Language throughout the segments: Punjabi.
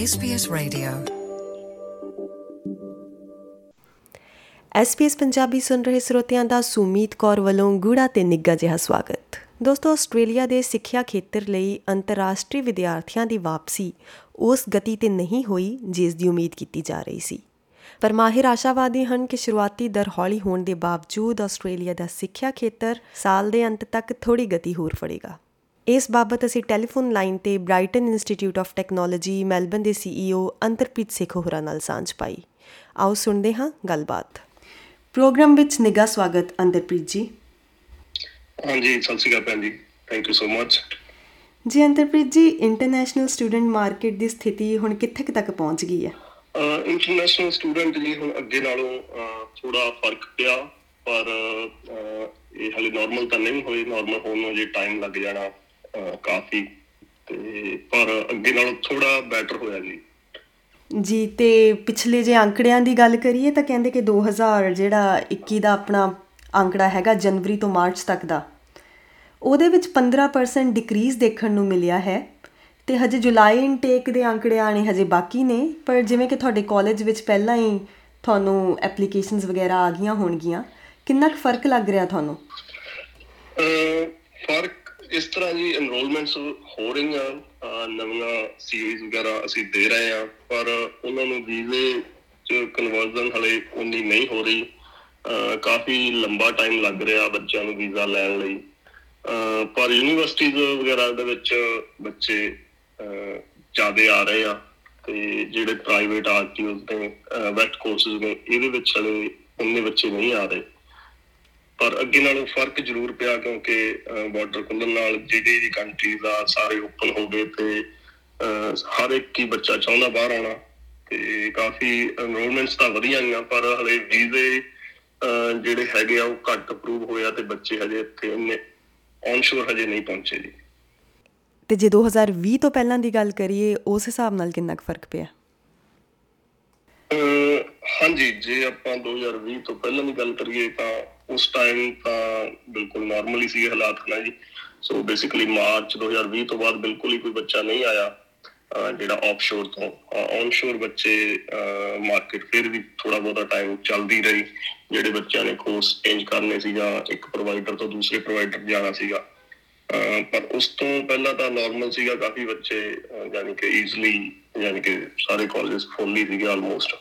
SBS Radio. ਐਸਪੀਐਸ ਪੰਜਾਬੀ ਸੁਣ ਰਹੇ ਸਰੋਤਿਆਂ ਦਾ ਸੁਮੀਤ ਕੌਰ ਵੱਲੋਂ ਗੂੜਾ ਤੇ ਨਿੱਘਾ ਜਿਹਾ ਸਵਾਗਤ। ਦੋਸਤੋ, ਆਸਟ੍ਰੇਲੀਆ ਦੇ ਸਿੱਖਿਆ ਖੇਤਰ ਲਈ ਅੰਤਰਰਾਸ਼ਟਰੀ ਵਿਦਿਆਰਥੀਆਂ ਦੀ ਵਾਪਸੀ ਉਸ ਗਤੀ ਤੇ ਨਹੀਂ ਹੋਈ ਜਿਸ ਦੀ ਉਮੀਦ ਕੀਤੀ ਜਾ ਰਹੀ ਸੀ। ਪਰ ਮਾਹਿਰ ਆਸ਼ਾਵਾਦੀ ਹਨ ਕਿ ਸ਼ੁਰੂਆਤੀ ਦਰ ਹੌਲੀ ਹੋਣ ਦੇ ਬਾਵਜੂਦ ਆਸਟ੍ਰੇਲੀਆ ਦਾ ਸਿੱਖਿਆ ਖੇਤਰ ਸਾਲ ਦੇ ਅੰਤ ਤੱਕ ਥੋੜੀ ਗਤੀ ਹੋਰ ਫੜੇਗਾ। ਇਸ ਬਾਬਤ ਅਸੀਂ ਟੈਲੀਫੋਨ ਲਾਈਨ ਤੇ Brighton Institute of Technology Melbourne ਦੇ ਸੀਈਓ ਅੰਤਰਪ੍ਰੀਤ ਸਿੱਖ ਹੋਰਾਂ ਨਾਲ ਸਾਂਝ ਪਾਈ। ਆਓ ਸੁਣਦੇ ਹਾਂ ਗੱਲਬਾਤ। ਪ੍ਰੋਗਰਾਮ ਵਿੱਚ ਨਿੱਘਾ ਸਵਾਗਤ ਅੰਤਰਪ੍ਰੀਤ ਜੀ। ਹਾਂਜੀ ਸਤਿ ਸ਼੍ਰੀ ਅਕਾਲ ਜੀ। ਥੈਂਕ ਯੂ ਸੋ ਮਚ ਜੀ ਅੰਤਰਪ੍ਰੀਤ ਜੀ ਇੰਟਰਨੈਸ਼ਨਲ ਸਟੂਡੈਂਟ ਮਾਰਕੀਟ ਦੀ ਸਥਿਤੀ ਹੁਣ ਕਿੱਥੇ ਤੱਕ ਪਹੁੰਚ ਗਈ ਹੈ? ਇੰਟਰਨੈਸ਼ਨਲ ਸਟੂਡੈਂਟ ਜੀ ਹੁਣ ਅੱਗੇ ਨਾਲੋਂ ਥੋੜਾ ਫ਼ਰਕ ਪਿਆ ਪਰ ਇਹ ਹਲੇ ਨਾਰਮਲ ਤਾਂ ਨਹੀਂ ਹੋਈ ਨਾਰਮਲ ਹੋਣ ਨੂੰ ਜੇ ਟਾਈਮ ਲੱਗ ਜਾਣਾ। ਕਾਫੀ ਤੇ ਪਰ ਅੱਗੇ ਨਾਲੋਂ ਥੋੜਾ ਬੈਟਰ ਹੋਇਆ ਜੀ। ਜੀ ਤੇ ਪਿਛਲੇ ਜੇ ਅੰਕੜਿਆਂ ਦੀ ਗੱਲ ਕਰੀਏ ਤਾਂ ਕਹਿੰਦੇ ਕਿ 2000 ਜਿਹੜਾ 21 ਦਾ ਆਪਣਾ ਅੰਕੜਾ ਹੈਗਾ ਜਨਵਰੀ ਤੋਂ ਮਾਰਚ ਤੱਕ ਦਾ ਉਹਦੇ ਵਿੱਚ 15% ਡਿਕਰੀਜ਼ ਦੇਖਣ ਨੂੰ ਮਿਲਿਆ ਹੈ। ਤੇ ਹਜੇ ਜੁਲਾਈ ਇਨਟੇਕ ਦੇ ਅੰਕੜੇ ਆਣੇ ਹਜੇ ਬਾਕੀ ਨੇ ਪਰ ਜਿਵੇਂ ਕਿ ਤੁਹਾਡੇ ਕਾਲਜ ਵਿੱਚ ਪਹਿਲਾਂ ਹੀ ਤੁਹਾਨੂੰ ਐਪਲੀਕੇਸ਼ਨਸ ਵਗੈਰਾ ਆ ਗਈਆਂ ਹੋਣਗੀਆਂ ਕਿੰਨਾ ਕੁ ਫ਼ਰਕ ਲੱਗ ਰਿਹਾ ਤੁਹਾਨੂੰ? ਫ਼ਰਕ ਇਸ ਤਰ੍ਹਾਂ ਜੀ ਐਨਰੋਲਮੈਂਟਸ ਹੋ ਰਹੀਆਂ ਅਹ, ਨਵੀਆਂ ਸੀਰੀਜ਼ ਵਗੈਰਾ ਅਸੀਂ ਦੇ ਰਹੇ ਹਾਂ ਪਰ ਉਹਨਾਂ ਨੂੰ ਵੀਜ਼ੇ ਚ ਕਨਵਰਜ਼ਨ ਹਲੇ ਉਨੀ ਨਹੀਂ ਹੋ ਰਹੀ। ਅਹ, ਕਾਫੀ ਲੰਬਾ ਟਾਈਮ ਲੱਗ ਰਿਹਾ ਬੱਚਿਆਂ ਨੂੰ ਵੀਜ਼ਾ ਲੈਣ ਲਈ। ਅਹ, ਪਰ ਯੂਨੀਵਰਸਿਟੀਜ਼ ਵਗੈਰਾ ਦੇ ਵਿੱਚ ਬੱਚੇ ਜਿਆਦੇ ਆ ਰਹੇ ਆ ਤੇ ਜਿਹੜੇ ਪ੍ਰਾਈਵੇਟ ਆਰਟੀਓਸ ਨੇ ਵੈਟ ਕੋਰਸਸ ਨੇ ਇਹਦੇ ਵਿੱਚ ਹਲੇ ਉਨੇ ਬੱਚੇ ਨਹੀਂ ਆ ਰਹੇ। ਪਰ ਅੱਗੇ ਨਾਲੋਂ ਫ਼ਰਕ ਜ਼ਰੂਰ ਪਿਆ ਕਿਉਂਕਿ ਬਾਰਡਰ ਖੁੱਲਣ ਨਾਲ ਜਿਹੜੀ ਵੀ ਕੰਟਰੀ ਦਾ ਸਾਰੇ ਓਪਨ ਹੋ ਗਏ ਤੇ ਹਰ ਇੱਕ ਹੀ ਬੱਚਾ ਚਾਹੁੰਦਾ ਬਾਹਰ ਆਉਣਾ ਤੇ ਕਾਫੀ ਐਨਰੋਲਮੈਂਟਸ ਤਾਂ ਵਧੀਆ ਗਈਆਂ ਪਰ ਹਲੇ ਵੀਜ਼ੇ ਜਿਹੜੇ ਹੈਗੇ ਆ ਉਹ ਘੱਟ ਅਪਰੂਵ ਹੋਇਆ ਤੇ ਬੱਚੇ ਹਜੇ ਇੱਥੇ ਇੰਨੇ ਔਨਸ਼ੋਰ ਹਜੇ ਨਹੀਂ ਪਹੁੰਚੇ ਜੀ। ਤੇ ਜੇ 2020 ਤੋਂ ਪਹਿਲਾਂ ਦੀ ਗੱਲ ਕਰੀਏ ਉਸ ਹਿਸਾਬ ਨਾਲ ਕਿੰਨਾ ਕੁ ਫ਼ਰਕ ਪਿਆ? ਹਾਂਜੀ ਜੇ ਆਪਾਂ 2020 ਤੋਂ ਪਹਿਲਾਂ ਦੀ ਗੱਲ ਕਰੀਏ ਤਾਂ ਉਸ ਟਾਈਮ ਤਾਂ ਬਿਲਕੁਲ ਨਾਰਮਲੀ ਸੀ ਹਾਲਾਤ ਨਾ ਜੀ? ਸੋ ਬੇਸਿਕਲੀ ਮਾਰਚ 2020 ਤੋਂ ਬਾਅਦ ਬਿਲਕੁਲ ਹੀ ਕੋਈ ਬੱਚਾ ਨਹੀਂ ਆਇਆ, ਅਹ ਜਿਹੜਾ ਆਫਸ਼ੋਰ ਤੋਂ। ਔਨਸ਼ੋਰ ਬੱਚੇ ਮਾਰਕੀਟ ਫਿਰ ਵੀ ਥੋੜਾ ਬਹੁਤਾ ਟਾਈਮ ਚੱਲਦੀ ਰਹੀ, ਜਿਹੜੇ ਬੱਚਿਆਂ ਨੇ ਕੋਰਸ ਚੇਂਜ ਕਰਨੇ ਸੀ ਜਾਂ ਇੱਕ ਪ੍ਰੋਵਾਈਡਰ ਤੋਂ ਦੂਸਰੇ ਪ੍ਰੋਵਾਈਡਰ ਜਾਣਾ ਸੀਗਾ। ਅਹ ਪਰ ਉਸ ਤੋਂ ਪਹਿਲਾਂ ਤਾਂ ਨਾਰਮਲ ਸੀਗਾ, ਕਾਫੀ ਬੱਚੇ, ਅਹ ਯਾਨੀ ਕਿ ਈਜ਼ਲੀ ਯਾਨੀ ਕਿ ਸਾਰੇ ਕਾਲਜਸ ਫੁੱਲ ਹੀ ਸੀਗੇ ਆਲਮੋਸਟ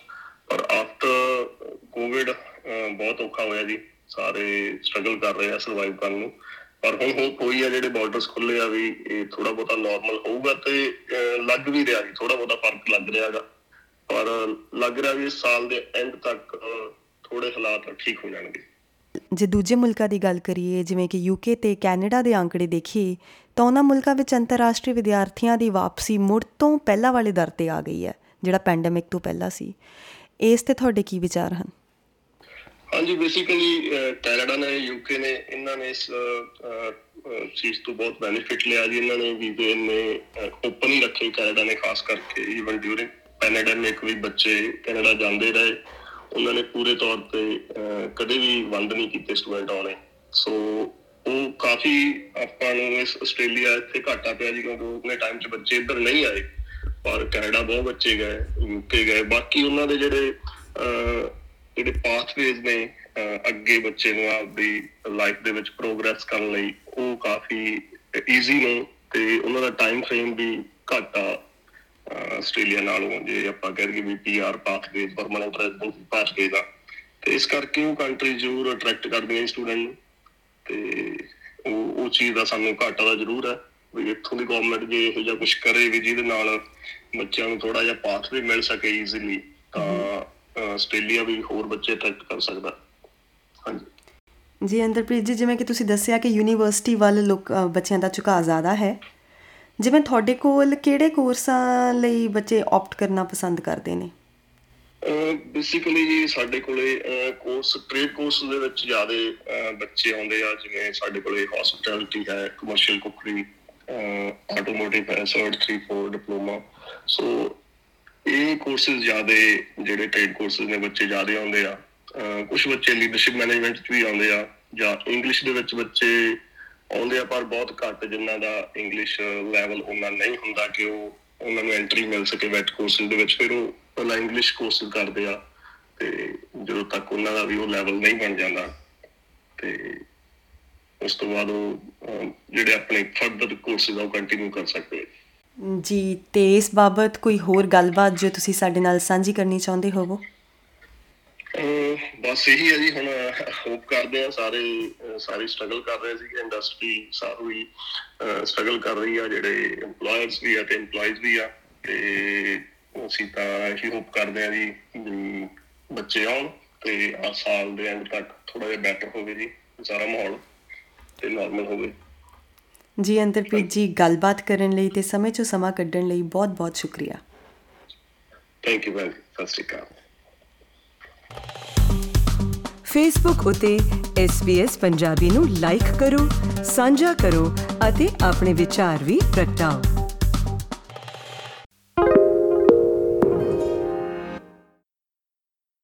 ਪਰ ਆਫਟਰ ਕੋਵਿਡ ਬਹੁਤ ਔਖਾ ਹੋਇਆ ਜੀ। ਸਾਰੇ ਸਟਰਗਲ ਕਰ ਰਹੇ ਆ ਸਰਵਾਈਵ ਕਰਨ ਨੂੰ। ਪਰ ਹੁਣ ਹੋ ਕੋਈ ਆ ਜਿਹੜੇ ਬਾਰਡਰਸ ਖੁੱਲੇ ਆ ਵੀ ਇਹ ਥੋੜਾ ਬਹੁਤਾ ਨਾਰਮਲ ਹੋਊਗਾ ਤੇ ਅਹ ਲੱਗ ਵੀ ਰਿਹਾ ਜੀ ਥੋੜਾ ਬਹੁਤਾ ਫ਼ਰਕ ਲੱਗ ਰਿਹਾਗਾ ਪਰ ਲੱਗ ਰਿਹਾ ਵੀ ਇਸ ਸਾਲ ਦੇ ਐਂਡ ਤੱਕ ਅਹ, ਥੋੜੇ ਹਾਲਾਤ ਠੀਕ ਹੋ ਜਾਣਗੇ। ਜੇ ਦੂਜੇ ਮੁਲਕਾਂ ਦੀ ਗੱਲ ਕਰੀਏ ਜਿਵੇਂ ਕਿ ਯੂਕੇ ਤੇ ਕੈਨੇਡਾ ਦੇ ਅੰਕੜੇ ਦੇਖੀਏ ਤਾਂ ਉਹਨਾਂ ਮੁਲਕਾਂ ਵਿੱਚ ਅੰਤਰਰਾਸ਼ਟਰੀ ਵਿਦਿਆਰਥੀਆਂ ਦੀ ਵਾਪਸੀ ਮੁੜ ਤੋਂ ਪਹਿਲਾਂ ਵਾਲੇ ਦਰ ਤੇ ਆ ਗਈ ਹੈ ਜਿਹੜਾ ਪੈਂਡੇਮਿਕ ਤੋਂ ਪਹਿਲਾਂ ਸੀ। ਇਸ ਤੇ ਤੁਹਾਡੇ ਕੀ ਵਿਚਾਰ ਹਨ? ਹਾਂਜੀ ਬੇਸਿਕਲੀ ਕੈਨੇਡਾ ਨੇ ਯੂਕੇ ਨੇ ਇਹਨਾਂ ਨੇ ਇਸ ਅਹ, ਅਹ, ਚੀਜ਼ ਤੋਂ ਬਹੁਤ ਬੈਨੀਫਿਟ ਲਿਆ ਜੀ। ਇਹਨਾਂ ਨੇ ਵੀਜ਼ੇ ਨੇ ਓਪਨ ਹੀ ਰੱਖੇ ਕੈਨੇਡਾ ਨੇ ਖਾਸ ਕਰਕੇ ਈਵਨ ਡਿਊਰਿੰਗ ਪੈਂਡੇਮਿਕ ਵੀ ਬੱਚੇ ਕੈਨੇਡਾ ਜਾਂਦੇ ਰਹੇ। ਉਹਨਾਂ ਨੇ ਪੂਰੇ ਤੌਰ ਤੇ ਅਹ, ਕਦੇ ਵੀ ਬੰਦ ਨਹੀਂ ਕੀਤੇ ਸਟੂਡੈਂਟ ਆਉਣੇ ਸੋ ਉਹ ਕਾਫੀ ਆਪਾਂ ਨੂੰ ਇਸ ਆਸਟ੍ਰੇਲੀਆ ਇੱਥੇ ਘਾਟਾ ਪਿਆ ਜੀ ਕਿਉਂਕਿ ਉਹਨੇ ਟਾਈਮ 'ਚ ਬੱਚੇ ਇੱਧਰ ਨਹੀਂ ਆਏ। ਪਰ ਕੈਨੇਡਾ ਬਹੁਤ ਬੱਚੇ ਗਏ ਯੂਕੇ ਗਏ। ਬਾਕੀ ਉਹਨਾਂ ਦੇ ਜਿਹੜੇ ਅਹ, ਜਿਹੜੇ ਪਾਥਵੇਜ਼ ਨੇ ਅਹ, ਅੱਗੇ ਬੱਚੇ ਨੂੰ ਆਪਦੀ ਲਾਈਫ ਦੇ ਵਿੱਚ ਪ੍ਰੋਗਰੈਸ ਕਰਨ ਲਈ ਉਹ ਕਾਫੀ ਈਜ਼ੀ ਨੇ ਤੇ ਉਹਨਾਂ ਦਾ ਟਾਈਮ ਫਰੇਮ ਵੀ ਘੱਟ ਆ ਅਹ, ਆਸਟ੍ਰੇਲੀਆ ਨਾਲੋਂ ਜੇ ਆਪਾਂ ਕਹਿ ਲਈਏ ਵੀ PR pathways permanent residency pathways ਆ। ਤੇ ਇਸ ਕਰਕੇ ਉਹ ਕੰਟਰੀ ਜ਼ਰੂਰ ਅਟਰੈਕਟ ਕਰਦੀਆਂ ਸਟੂਡੈਂਟ ਨੂੰ ਤੇ ਉਹ ਉਹ ਚੀਜ਼ ਦਾ ਸਾਨੂੰ ਘਾਟਾ ਦਾ ਜ਼ਰੂਰ ਹੈ ਵੀ ਇੱਥੋਂ ਦੀ ਗਵਰਨਮੈਂਟ ਜੇ ਇਹੋ ਜਿਹਾ ਕੁਝ ਕਰੇ ਵੀ ਜਿਹਦੇ ਨਾਲ ਬੱਚਿਆਂ ਨੂੰ ਥੋੜਾ ਜਿਹਾ ਪਾਥਵੇ ਮਿਲ ਸਕੇ ਈਜ਼ੀਲੀ ਤਾਂ ਅਹ, ਆਸਟ੍ਰੇਲੀਆ ਵੀ ਹੋਰ ਬੱਚੇ ਅਟਰੈਕਟ ਕਰ ਸਕਦਾ। ਹਾਂਜੀ। ਜੀ ਅੰਦਰਪ੍ਰੀਤ ਜੀ ਜਿਵੇਂ ਕਿ ਤੁਸੀਂ ਦੱਸਿਆ ਕਿ ਯੂਨੀਵਰਸਿਟੀ ਵੱਲ ਲੋਕ ਬੱਚਿਆਂ ਦਾ ਝੁਕਾਅ ਜ਼ਿਆਦਾ ਹੈ। ਜਿਵੇਂ ਤੁਹਾਡੇ ਕੋਲ ਕਿਹੜੇ ਕੋਰਸਾਂ ਲਈ ਬੱਚੇ ਆਪਟ ਕਰਨਾ ਪਸੰਦ ਕਰਦੇ ਨੇ? ਬੇਸਿਕਲੀ ਜੀ ਸਾਡੇ ਕੋਲੇ ਕੋਰਸ ਟ੍ਰੇਡ ਕੋਰਸ ਦੇ ਵਿੱਚ ਜ਼ਿਆਦਾ ਬੱਚੇ ਆਉਂਦੇ ਆ। ਜਿਵੇਂ ਸਾਡੇ ਕੋਲੇ ਹਸਪਿਟੈਲਿਟੀ ਹੈ ਕਮਰਸ਼ੀਅਲ ਕੁਕਰੀ ਆਟੋਮੋਟਿਵ ਹੈ ਸਰਟ 3 4 ਡਿਪਲੋਮਾ ਸੋ ਇਹ ਕੋਰਸਸ ਜ਼ਿਆਦਾ ਜਿਹੜੇ ਟ੍ਰੇਡ ਕੋਰਸਸ ਨੇ ਬੱਚੇ ਜ਼ਿਆਦਾ ਆਉਂਦੇ ਆ। ਕੁਝ ਬੱਚੇ ਲੀਡਰਸ਼ਿਪ ਮੈਨੇਜਮੈਂਟ 'ਚ ਵੀ ਆਉਂਦੇ ਆ ਜਾਂ ਇੰਗਲਿਸ਼ ਦੇ ਵਿੱਚ ਬੱਚੇ ਆਉਂਦੇ ਆ ਪਰ ਬਹੁਤ ਘੱਟ ਜਿਨ੍ਹਾਂ ਦਾ ਇੰਗਲਿਸ਼ ਲੈਵਲ ਉਹਨਾਂ ਨਹੀਂ ਹੁੰਦਾ ਕਿ ਉਹ ਉਹਨਾਂ ਨੂੰ ਐਂਟਰੀ ਮਿਲ ਸਕੇ ਵੈਟ ਕੋਰਸਿਸ ਦੇ ਵਿੱਚ। ਫਿਰ ਉਹ ਪਹਿਲਾਂ ਇੰਗਲਿਸ਼ ਕੋਰਸਿਸ ਕਰਦੇ ਆ ਤੇ ਜਦੋਂ ਤੱਕ ਉਹਨਾਂ ਦਾ ਵੀ ਉਹ ਲੈਵਲ ਨਹੀਂ ਬਣ ਜਾਂਦਾ ਤੇ ਉਸ ਤੋਂ ਬਾਅਦ ਉਹ ਅਹ, ਜਿਹੜੇ ਆਪਣੇ ਫਰਦਰ ਕੋਰਸਿਸ ਆ ਉਹ ਕੰਟੀਨਿਊ ਕਰ ਸਕਦੇ ਆ। ਜੀ, ਤੇ ਇਸ ਬਾਬਤ ਕੋਈ ਹੋਰ ਗੱਲਬਾਤ ਜੋ ਤੁਸੀਂ ਸਾਡੇ ਨਾਲ ਸਾਂਝੀ ਕਰਨੀ ਚਾਹੁੰਦੇ ਹੋਵੋ? ਅਹ, ਬਸ ਇਹੀ ਹੈ ਜੀ, ਹੁਣ ਹੋਪ ਕਰਦੇ ਆ ਸਾਰੇ, ਅਹ, ਸਾਰੇ ਸਟਰਗਲ ਕਰ ਰਹੇ ਸੀ ਇੰਡਸਟਰੀ ਸਾਰੀ ਸਟਰਗਲ ਕਰ ਰਹੀ ਆ, ਜਿਹੜੇ EMPLOYERS ਵੀ ਆ ਤੇ EMPLOYEES ਵੀ ਆ, ਤੇ ਅਸੀਂ ਤਾਂ ਇਹੀ ਹੋਪ ਕਰਦੇ ਆ ਜੀ ਵੀ ਬੱਚੇ ਆਉਣ ਤੇ ਆ ਸਾਲ ਦੇ ਐਂਡ ਤੱਕ ਥੋੜਾ ਜਿਹਾ ਬੈਟਰ ਹੋਵੇ ਜੀ, ਸਾਰਾ ਮਾਹੌਲ ਤੇ ਨਾਰਮਲ ਹੋਵੇ। ਜੀ ਅੰਤਰਪ੍ਰੀਤ ਜੀ ਗੱਲਬਾਤ ਕਰਨ ਲਈ ਤੇ ਸਮੇਂ ਚੋਂ ਸਮਾਂ ਕੱਢਣ ਲਈ ਬਹੁਤ-ਬਹੁਤ ਸ਼ੁਕਰੀਆ। ਥੈਂਕ ਯੂ ਵੈਰੀ ਸਤਿ ਸ਼੍ਰੀ ਅਕਾਲ। ਫੇਸਬੁੱਕ ਉਤੇ SBS ਪੰਜਾਬੀ ਨੂੰ ਲਾਈਕ ਕਰੋ ਸਾਂਝਾ ਕਰੋ ਅਤੇ ਆਪਣੇ ਵਿਚਾਰ ਵੀ ਪ੍ਰਗਟਾਓ।